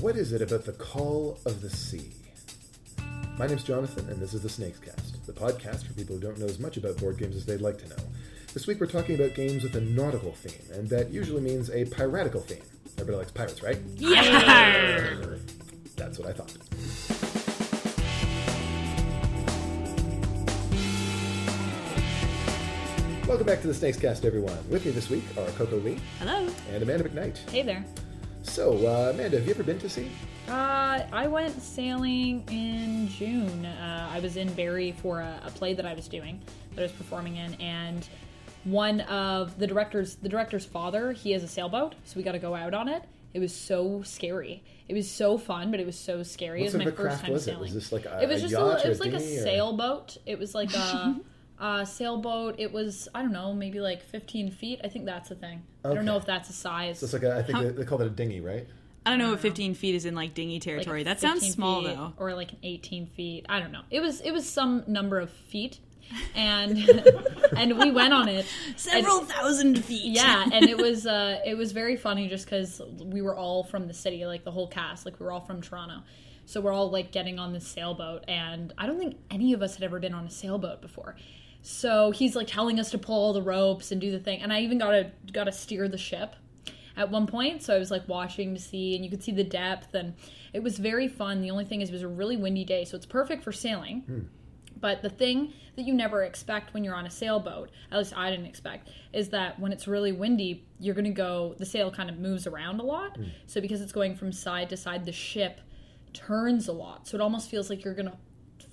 What is it about the call of the sea? My name's Jonathan, and this is the Snakes Cast, the podcast for people who don't know as much about board games as they'd like to know. This week we're talking about games with a nautical theme, and that usually means a piratical theme. Everybody likes pirates, right? Yeah. That's what I thought. Welcome back to the Snakes Cast, everyone. With me this week are Coco Lee Hello. and Amanda McKnight. Hey there. So, uh, Amanda, have you ever been to sea? Uh, I went sailing in June. Uh, I was in Barrie for a, a play that I was doing, that I was performing in, and one of the directors, the director's father, he has a sailboat, so we got to go out on it. It was so scary. It was so fun, but it was so scary. What it was my first craft time was it? sailing. Was this like a- it was a just yacht a, it was a like a or- sailboat. It was like a, a sailboat. It was I don't know, maybe like 15 feet. I think that's the thing. I don't know if that's a size. So it's like a, I think How- they, they call it a dinghy, right? I don't know if 15 feet is in like dinghy like territory. that sounds small feet though. or like an 18 feet i don't know it was it was some number of feet and and we went on it Several thousand feet. yeah and it was uh it was very funny just because we were all from the city like the whole cast like we were all from toronto so we're all like getting on this sailboat and i don't think any of us had ever been on a sailboat before so he's like telling us to pull all the ropes and do the thing. And i even got to got to steer the ship at one point. So i was like watching to see and you could see the depth. And it was very fun. The only thing is it was a really windy day so it's perfect for sailing. Hmm. But the thing that you never expect when you're on a sailboat, at least I didn't expect, is that when it's really windy, you're going to go, the sail kind of moves around a lot. Hmm. So because it's going from side to side, the ship turns a lot. So it almost feels like you're going to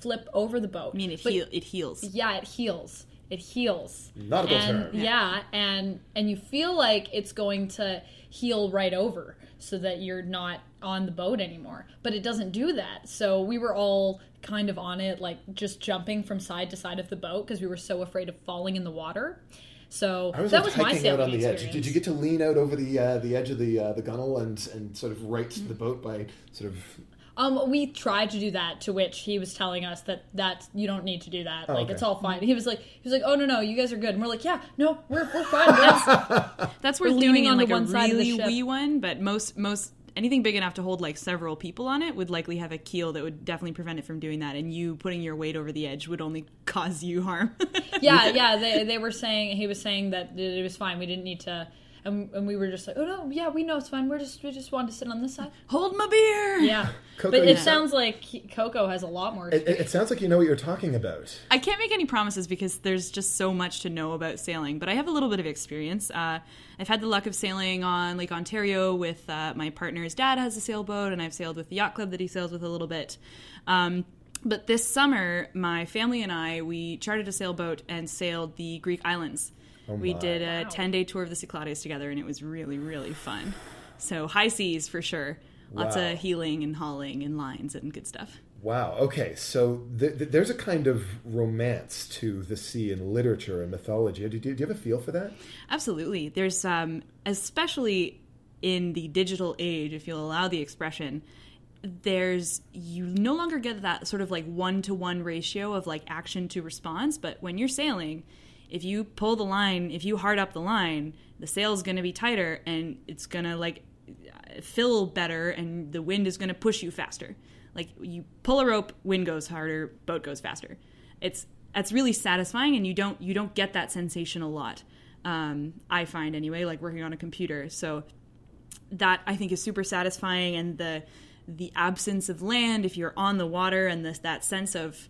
flip over the boat. I mean, it, But- heel, it heels. Yeah, it heels. It heels. Nautical and, term. Yeah, and and you feel like it's going to heel right over so that you're not on the boat anymore. But it doesn't do that. So we were all kind of on it, like just jumping from side to side of the boat because we were so afraid of falling in the water. So I was that like was my sailing out on the experience. edge. Did you get to lean out over the uh, the edge of the uh, the gunnel and and sort of right the boat by sort of? Um, we tried to do that, to which he was telling us that that you don't need to do that. like Oh, okay. it's all fine. He was like, he was like, oh no no, you guys are good. And we're like, yeah, no, we're we're fine. Let's, That's We're worth doing in on the like a one side of the really ship. wee one, but most most anything big enough to hold like several people on it would likely have a keel that would definitely prevent it from doing that. And you putting your weight over the edge would only cause you harm. yeah, yeah. They, they were saying he was saying that it was fine. We didn't need to, and, and we were just like, oh no, yeah, we know it's fine. We're just we just wanted to sit on this side. Hold my beer. Yeah, Coco, but it said- sounds like Coco has a lot more. It, it, it sounds like you know what you're talking about. I can't make any promises because there's just so much to know about sailing, but I have a little bit of experience. Uh, I've had the luck of sailing on Lake Ontario with uh, my partner's dad has a sailboat, and I've sailed with the yacht club that he sails with a little bit. Um, but this summer, my family and I we chartered a sailboat and sailed the Greek islands. We did a Wow. ten day tour of the Cyclades together, and it was really really fun. So high seas for sure. Lots Wow. of heeling and hauling and lines and good stuff. Wow. Okay. So th- th- there's a kind of romance to the sea in literature and mythology. Do, do, do you have a feel for that? Absolutely. There's um especially in the digital age, if you'll allow the expression, there's you no longer get that sort of like one to one ratio of like action to response, but when you're sailing, if you pull the line, if you hard up the line, the sail's going to be tighter and it's going to like fill better and the wind is going to push you faster. Like you pull a rope, wind goes harder, boat goes faster. It's that's really satisfying and you don't you don't get that sensation a lot. Um, I find anyway, like working on a computer. So that I think is super satisfying and the the absence of land if you're on the water and this that sense of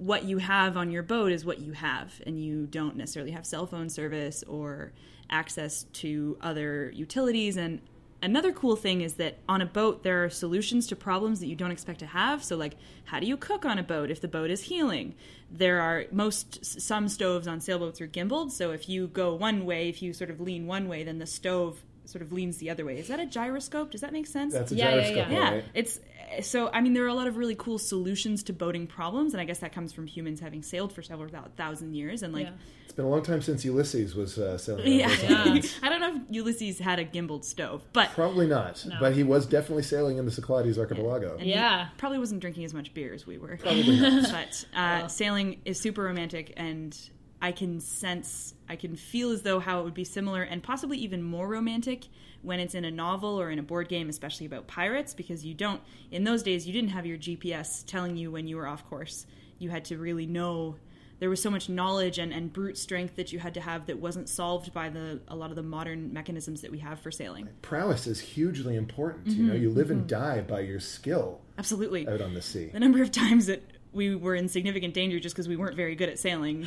what you have on your boat is what you have and you don't necessarily have cell phone service or access to other utilities. And another cool thing is that on a boat there are solutions to problems that you don't expect to have. So like how do you cook on a boat if the boat is heeling? There are most some stoves on sailboats are gimbaled. So if you go one way if you sort of lean one way then the stove sort of leans the other way is that a gyroscope does that make sense That's a Yeah, yeah, gyroscope, yeah. yeah, right? it's so. I mean, there are a lot of really cool solutions to boating problems, and I guess that comes from humans having sailed for several thousand years, and like, Yeah. It's been a long time since Ulysses was uh, sailing. yeah, Yeah. I don't know if Ulysses had a gimbaled stove, but Probably not, No. but he was definitely sailing in the Cyclades archipelago. and he Yeah. probably wasn't drinking as much beer as we were. Probably not. but uh, sailing is super romantic, and I can sense, I can feel as though how it would be similar and possibly even more romantic when it's in a novel or in a board game, especially about pirates, because you don't, in those days, you didn't have your GPS telling you when you were off course. You had to really know. There was so much knowledge and, and brute strength that you had to have that wasn't solved by the a lot of the modern mechanisms that we have for sailing. Prowess is hugely important. You mm-hmm. know, you live and mm-hmm. die by your skill Absolutely. out on the sea. the number of times that we were in significant danger just because we weren't very good at sailing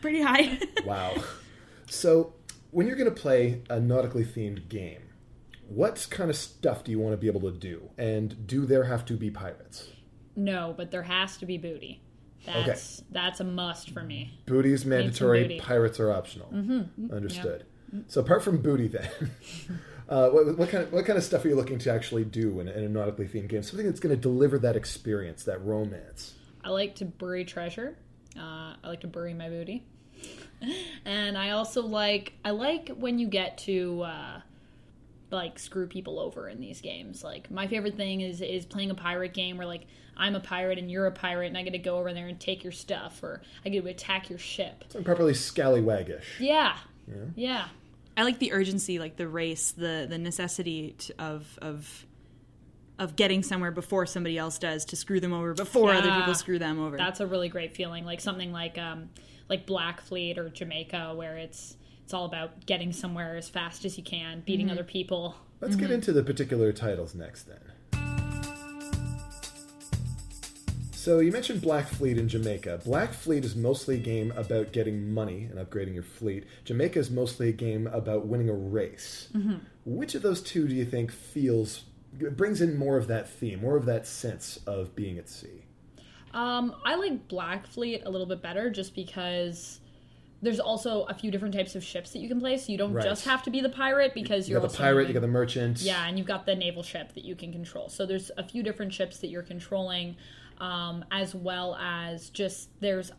pretty high. Wow. So, when you're going to play a nautically themed game, what kind of stuff do you want to be able to do? And do there have to be pirates? No, but there has to be booty. That's that's a must for me. Booty is mandatory, booty. pirates are optional. Mm-hmm. Understood. So, apart from booty, then, uh, what, what kind of what kind of stuff are you looking to actually do in a, in a nautically themed game? Something that's going to deliver that experience, that romance. I like to bury treasure. Uh, I like to bury my booty, and I also like I like when you get to uh, like screw people over in these games. Like my favorite thing is is playing a pirate game where like I'm a pirate and you're a pirate and I get to go over there and take your stuff or I get to attack your ship. Something properly scallywaggish. Yeah, yeah. I like the urgency, like the race, the the necessity to, of of of getting somewhere before somebody else does to screw them over before other people screw them over. That's a really great feeling. Like something like um, like Black Fleet or Jamaica, where it's it's all about getting somewhere as fast as you can, beating Mm-hmm. other people. Let's get into the particular titles next, then. So you mentioned Black Fleet in Jamaica. Black Fleet is mostly a game about getting money and upgrading your fleet. Jamaica is mostly a game about winning a race. Which of those two do you think feels brings in more of that theme, more of that sense of being at sea? Um, I like Black Fleet a little bit better, just because there's also a few different types of ships that you can play. So you don't Right. just have to be the pirate because You you're got the pirate, doing- you got the merchant. Yeah, and you've got the naval ship that you can control. So there's a few different ships that you're controlling, um, as well as just there's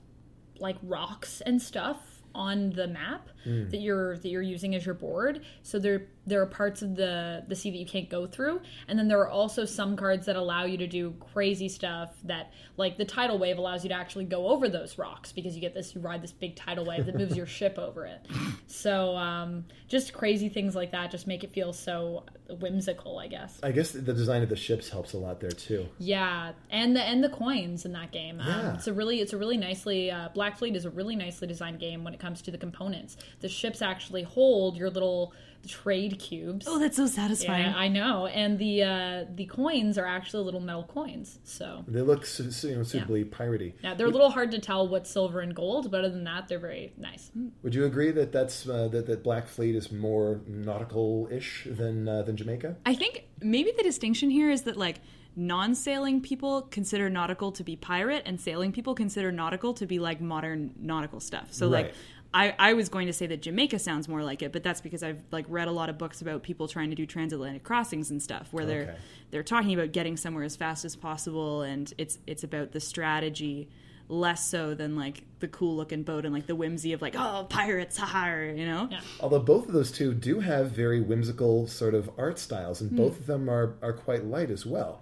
like rocks and stuff on the map that you're that you're using as your board. So there there are parts of the the sea that you can't go through, and then there are also some cards that allow you to do crazy stuff that like the tidal wave allows you to actually go over those rocks because you get this you ride this big tidal wave that moves your ship over it. So um, just crazy things like that just make it feel so whimsical, I guess. I guess the design of the ships helps a lot there too. Yeah, and the and the coins in that game. Um, Yeah. It's a really it's a really nicely uh, Black Fleet is a really nicely designed game when it comes to the components. The ships actually hold your little trade cubes. oh, that's so satisfying. yeah, I know, and the uh, the coins are actually little metal coins. So They look su- su- you know, suitably piratey. yeah, they're a little hard to tell what's silver and gold, but other than that, they're very nice. Would you agree that that's uh, that, that Black Fleet is more nautical-ish than uh, than Jamaica? I think maybe the distinction here is that like non-sailing people consider nautical to be pirate and sailing people consider nautical to be like modern nautical stuff. So Right. like I, I was going to say that Jamaica sounds more like it, but that's because I've like read a lot of books about people trying to do transatlantic crossings and stuff where they're Okay. they're talking about getting somewhere as fast as possible and it's it's about the strategy less so than like the cool looking boat and like the whimsy of like oh pirates ha you know Yeah. Although both of those two do have very whimsical sort of art styles, and both of them are, are quite light as well.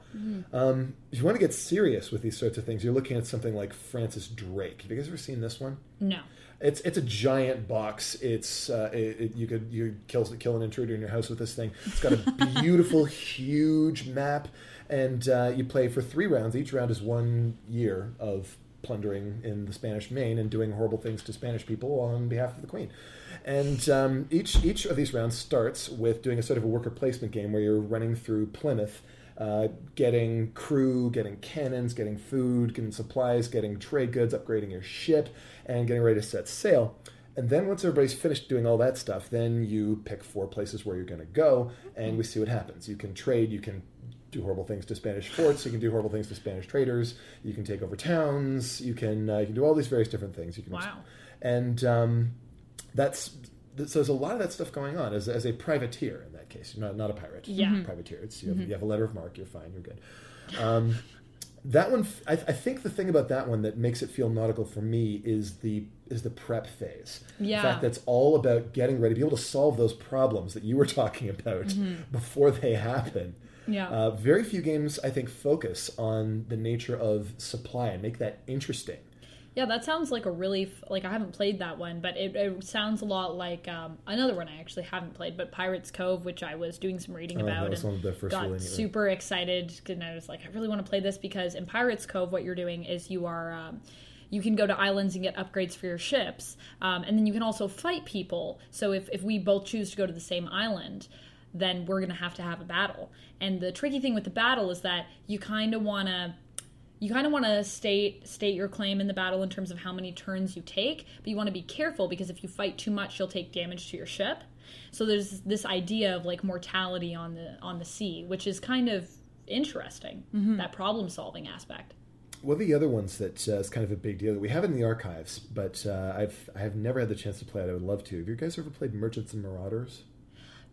Um, if you want to get serious with these sorts of things, you're looking at something like Francis Drake. Have you guys ever seen this one? No. It's it's a giant box. It's uh, it, it, you could you kill kill an intruder in your house with this thing. It's got a beautiful, huge map, and uh, you play for three rounds. Each round is one year of plundering in the Spanish Main and doing horrible things to Spanish people on behalf of the Queen. And um, each each of these rounds starts with doing a sort of a worker placement game where you're running through Plymouth uh, getting crew, getting cannons, getting food, getting supplies, getting trade goods, upgrading your ship, and getting ready to set sail. And then once everybody's finished doing all that stuff, then you pick four places where you're going to go, and we see what happens. You can trade, you can do horrible things to Spanish forts, you can do horrible things to Spanish traders, you can take over towns, you can uh, you can do all these various different things. You can Wow. and um, that's so there's a lot of that stuff going on as, as a privateer in that case. You're not not a pirate. Yeah. Mhm. privateer. It's you have, you have a letter of marque. You're fine. You're good. Um, that one, I, I think the thing about that one that makes it feel nautical for me is the is the prep phase. Yeah. The fact that's all about getting ready, to be able to solve those problems that you were talking about before they happen. Yeah. Uh, very few games, I think, focus on the nature of supply and make that interesting. Yeah, that sounds like a really f- like I haven't played that one, but it, it sounds a lot like um, another one I actually haven't played, but Pirates Cove, which I was doing some reading Oh, about that was and one of the first got super excited and I was like, I really want to play this because in Pirates Cove, what you're doing is you are um, you can go to islands and get upgrades for your ships, um, and then you can also fight people. So if if we both choose to go to the same island. Then we're gonna have to have a battle, and the tricky thing with the battle is that you kind of want to you kind of want to state state your claim in the battle in terms of how many turns you take, but you want to be careful because if you fight too much, you'll take damage to your ship. So there's this idea of like mortality on the on the sea, which is kind of interesting. That problem solving aspect. One of the other ones that uh, is kind of a big deal that we have in the archives, but uh, I've I have never had the chance to play it. I would love to. Have you guys ever played Merchants and Marauders?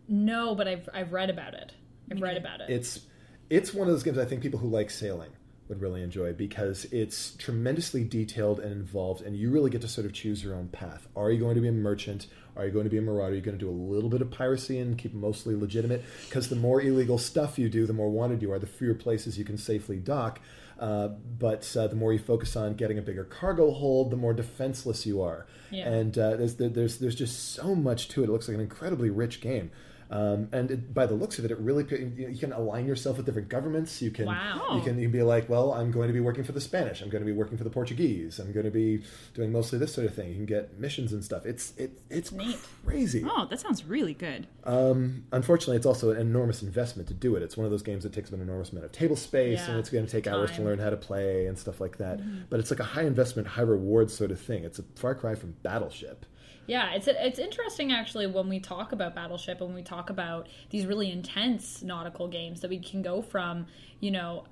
No, but I've I've read about it. I've read about it. It's it's one of those games I think people who like sailing would really enjoy because it's tremendously detailed and involved, and you really get to sort of choose your own path. Are you going to be a merchant? Are you going to be a marauder? Are you going to do a little bit of piracy and keep mostly legitimate? Because the more illegal stuff you do, the more wanted you are. The fewer places you can safely dock. Uh, but uh, the more you focus on getting a bigger cargo hold, the more defenseless you are. Yeah. And uh, there's there's there's just so much to it. It looks like an incredibly rich game. Um, and it, by the looks of it, it really you you can align yourself with different governments. You can Wow. you can you can be like, well, I'm going to be working for the Spanish. I'm going to be working for the Portuguese. I'm going to be doing mostly this sort of thing. You can get missions and stuff. It's it, it's Neat. crazy. Oh, that sounds really good. Um, unfortunately, it's also an enormous investment to do it. It's one of those games that takes an enormous amount of table space, Yeah. and it's going to take hours to learn how to play and stuff like that. But it's like a high investment, high reward sort of thing. It's a far cry from Battleship. Yeah, it's it's interesting actually when we talk about Battleship and we talk about these really intense nautical games that we can go from, you know,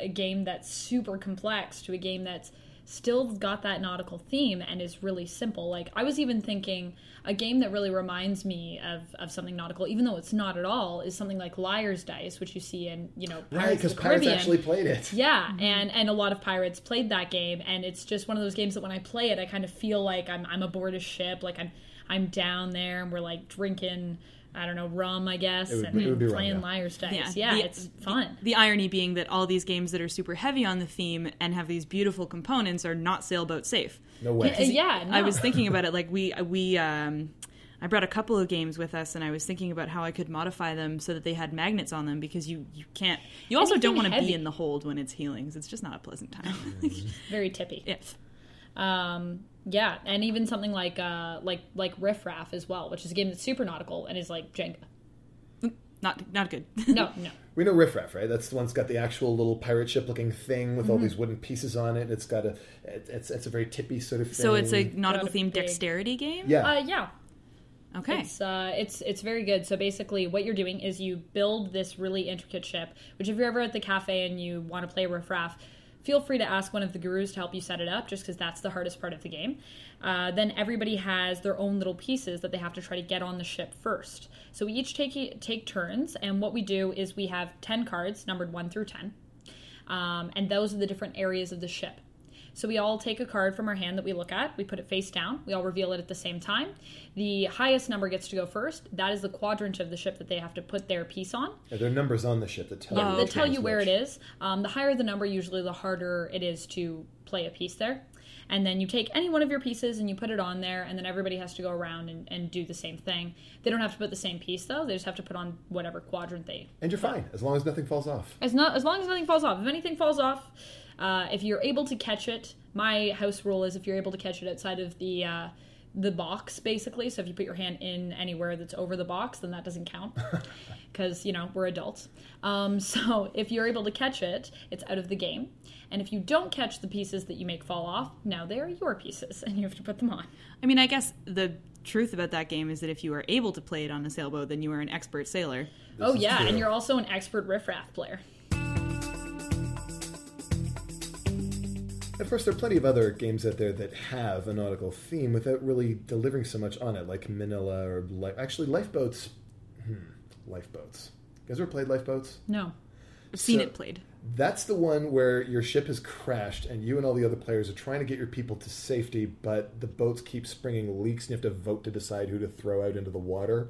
a game that's super complex to a game that's still got that nautical theme and is really simple. Like I was even thinking a game that really reminds me of, of something nautical, even though it's not at all, is something like Liar's Dice, which you see in, you know, Pirates Right, because Pirates Caribbean. actually played it. Yeah, mm-hmm. and and a lot of pirates played that game, and it's just one of those games that when I play it, I kind of feel like I'm I'm aboard a ship, like I'm I'm down there, and we're like drinking. I don't know, rum, I guess, It would and be- it would be rum, playing yeah. liar's dice. Yeah, the- it's fun. The irony being that all these games that are super heavy on the theme and have these beautiful components are not sailboat safe. No way. Uh, yeah, I was thinking about it like we we um I brought a couple of games with us and I was thinking about how I could modify them so that they had magnets on them because you you can't you also don't want to be in the hold when it's heelings. It's just not a pleasant time. very tippy. yeah. Um, yeah, and even something like uh like like Riff Raff as well, which is a game that's super nautical and is like Jenga. Not not good. No, no. We know Riff Raff, right? That's the one that's got the actual little pirate ship looking thing with all Mm-hmm. these wooden pieces on it. It's got a, it- it's it's a very tippy sort of thing. so it's a nautical themed dexterity game? yeah. Uh, yeah, Okay. It's uh, it's it's very good. So basically, what you're doing is you build this really intricate ship. Which, if you're ever at the cafe and you want to play Riff Raff, feel free to ask one of the gurus to help you set it up, just because that's the hardest part of the game. Uh, then everybody has their own little pieces that they have to try to get on the ship first. So we each take take turns, and what we do is we have ten cards numbered one through ten, um, and those are the different areas of the ship. So we all take a card from our hand that we look at, we put it face down, we all reveal it at the same time. The highest number gets to go first. That is the quadrant of the ship that they have to put their piece on. Yeah, there are numbers on the ship that tell Yeah, you. they tell you where it is. Um, the higher the number, usually the harder it is to play a piece there. And then you take any one of your pieces and you put it on there, and then everybody has to go around and, and do the same thing. They don't have to put the same piece though; they just have to put on whatever quadrant they And you're fine as long as nothing falls off. as not as long as nothing falls off. If anything falls off, uh, if you're able to catch it, my house rule is if you're able to catch it outside of the uh, the box, basically. So if you put your hand in anywhere that's over the box, then that doesn't count because you know we're adults. Um, so if you're able to catch it, it's out of the game. And if you don't catch the pieces that you make fall off, now they are your pieces, and you have to put them on. I mean, I guess the truth about that game is that if you are able to play it on a sailboat, then you are an expert sailor. oh yeah, true. and you're also an expert riffraff player. Of course, there are plenty of other games out there that have a nautical theme without really delivering so much on it, like Manila or li- actually Lifeboats. Hmm, Lifeboats. You guys ever played Lifeboats? No. I've seen So- it played. That's the one where your ship has crashed and you and all the other players are trying to get your people to safety, but the boats keep springing leaks and you have to vote to decide who to throw out into the water.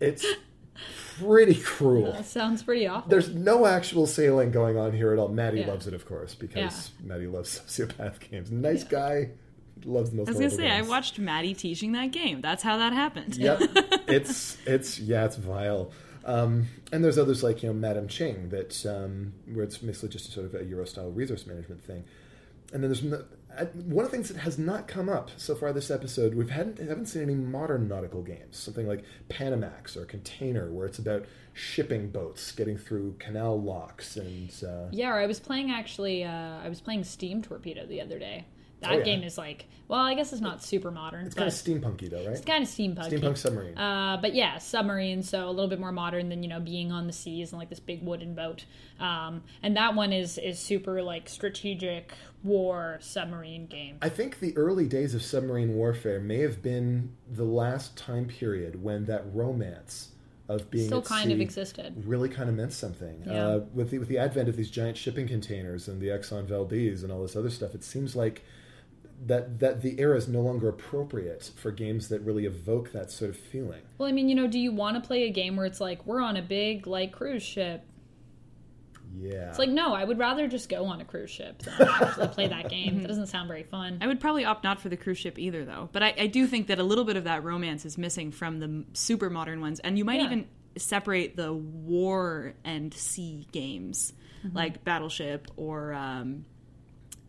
It's pretty cruel. That sounds pretty awful. There's no actual sailing going on here at all. Maddie Yeah. loves it, of course, because Maddie loves sociopath games. Nice guy, loves the most. I was gonna say I watched Maddie teaching that game. That's how that happened. Yep, it's it's yeah, it's vile. Um, and there's others like you know Madame Ching that um, where it's basically just sort of a Euro style resource management thing. And then there's one of the things that has not come up so far this episode. We've hadn't haven't seen any modern nautical games, something like Panamax or Container, where it's about shipping boats getting through canal locks and uh, Yeah, I was playing actually. Uh, I was playing Steam Torpedo the other day. That Oh, yeah. game is like, well, I guess it's not super modern, it's kind of steampunky though, right? it's kind of steampunk. Steampunk submarine. Uh, but yeah, submarine, so a little bit more modern than you know being on the seas and like this big wooden boat. Um, and that one is is super like strategic war submarine game. I think the early days of submarine warfare may have been the last time period when that romance of being Still kind of existed. really kind of meant something. Yeah. Uh, with the with the advent of these giant shipping containers and the Exxon Valdez and all this other stuff, it seems like that that the era is no longer appropriate for games that really evoke that sort of feeling. Well, I mean, you know, do you want to play a game where it's like we're on a big like cruise ship? Yeah. It's like no, I would rather just go on a cruise ship than actually play that game. That doesn't sound very fun. I would probably opt not for the cruise ship either, though. But I, I do think that a little bit of that romance is missing from the super modern ones, and you might Yeah. even separate the war and sea games, Mm-hmm. like Battleship or um,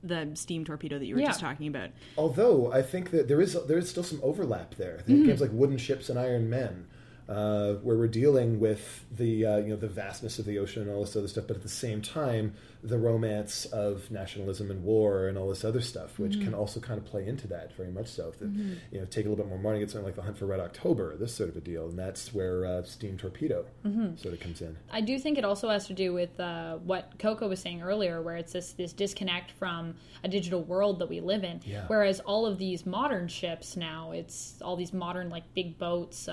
the Steam Torpedo that you were Yeah. just talking about. Although I think that there is there is still some overlap there. I think mm-hmm. games like Wooden Ships and Iron Men, uh, where we're dealing with the uh, you know the vastness of the ocean and all this other stuff, but at the same time the romance of nationalism and war and all this other stuff, which can also kind of play into that very much so. That, You know, take a little bit more money, something like the Hunt for Red October, this sort of a deal, and that's where uh, Steam Torpedo sort of comes in. I do think it also has to do with uh, what Coco was saying earlier, where it's this this disconnect from a digital world that we live in. Yeah. Whereas all of these modern ships now, it's all these modern like big boats.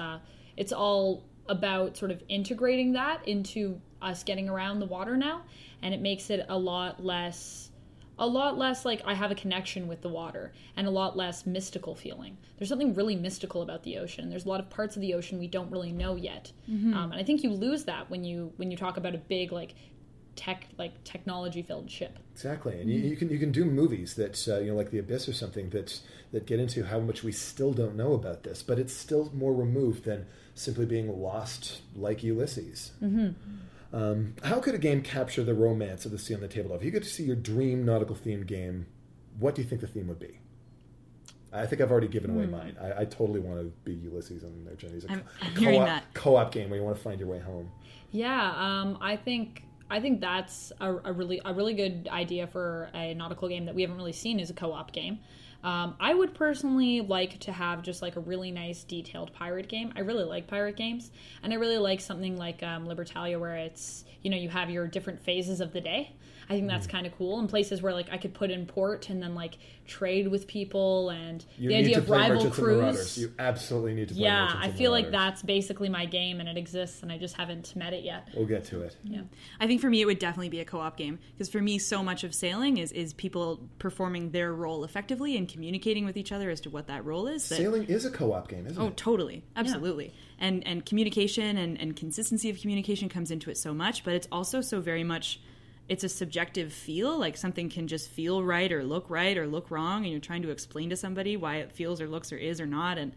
It's all about sort of integrating that into us getting around the water now, and it makes it a lot less. A lot less like I have a connection with the water, and a lot less mystical feeling. There's something really mystical about the ocean. There's a lot of parts of the ocean we don't really know yet, um, and I think you lose that when you when you talk about a big like tech like technology filled ship. Exactly, and you, you can you can do movies that uh, you know like The Abyss or something that that get into how much we still don't know about this, but it's still more removed than simply being lost like Ulysses. Mm-hmm. Um, how could a game capture the romance of the sea on the tabletop? If you get to see your dream nautical themed game, what do you think the theme would be? I think I've already given away mine. I, I totally want to be Ulysses on their journeys. A I'm- co- I'm hearing co-op, that. co-op game where you want to find your way home. Yeah, um, I think I think that's a, a really a really good idea for a nautical game that we haven't really seen as a co-op game. Um, I would personally like to have just like a really nice detailed pirate game. I really like pirate games, and I really like something like um, Libertalia where it's you know you have your different phases of the day. I think that's kind of cool, and places where like I could put in port and then like trade with people, and You the need idea to of rival Merchants and You absolutely need to play Yeah, Merchants I feel like that's basically my game, and it exists, and I just haven't met it yet. We'll get to it. Yeah. I think for me, it would definitely be a co-op game because for me, so much of sailing is is people performing their role effectively and communicating with each other as to what that role is. That, Sailing is a co-op game, isn't Oh, it? Oh, totally, absolutely. And and communication and, and consistency of communication comes into it so much, but it's also so very much it's a subjective feel. Like something can just feel right or look right or look wrong, and you're trying to explain to somebody why it feels or looks or is or not. And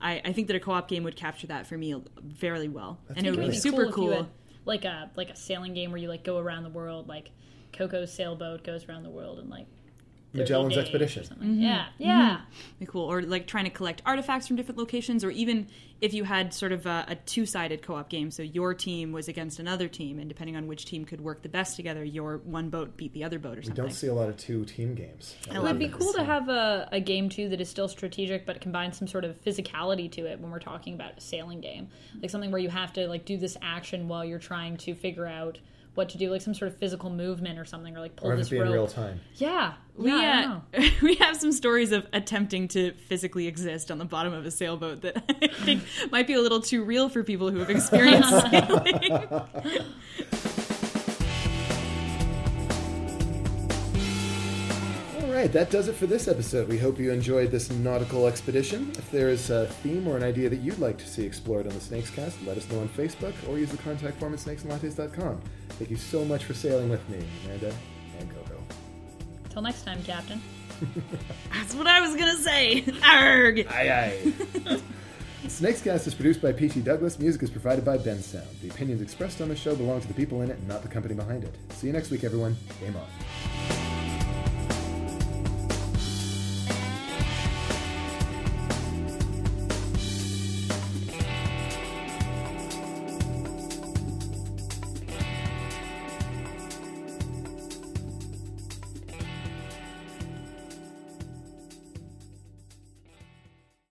I, I think that a co-op game would capture that for me fairly well, and it would great. be It'd super if you cool. had, like a like a sailing game where you like go around the world, like Coco's sailboat goes around the world and like 30 Magellan's days or Expedition. something. Mm-hmm. Yeah, mm-hmm. yeah. Be cool, or like trying to collect artifacts from different locations, or even if you had sort of a, a two-sided co-op game, so your team was against another team, and depending on which team could work the best together, your one boat beat the other boat or something. We don't see a lot of two team games. I it'd be this. cool to have a, a game too that is still strategic but combines some sort of physicality to it when we're talking about a sailing game. Like something where you have to like do this action while you're trying to figure out what to do, like some sort of physical movement or something, or like pull or have this it be in real time. Yeah, we, yeah, uh, we have some stories of attempting to physically exist on the bottom of a sailboat that I think might be a little too real for people who have experienced sailing. All right, that does it for this episode. We hope you enjoyed this nautical expedition. If there is a theme or an idea that you'd like to see explored on the Snakes Cast, let us know on Facebook or use the contact form at snakesandlattes.com. Thank you so much for sailing with me, Amanda and Coco. Till next time, Captain. That's what I was gonna say. Arg. Aye aye. Snakes Cast is produced by P.T. Douglas. Music is provided by Bensound. The opinions expressed on the show belong to the people in it and not the company behind it. See you next week, everyone. Game on.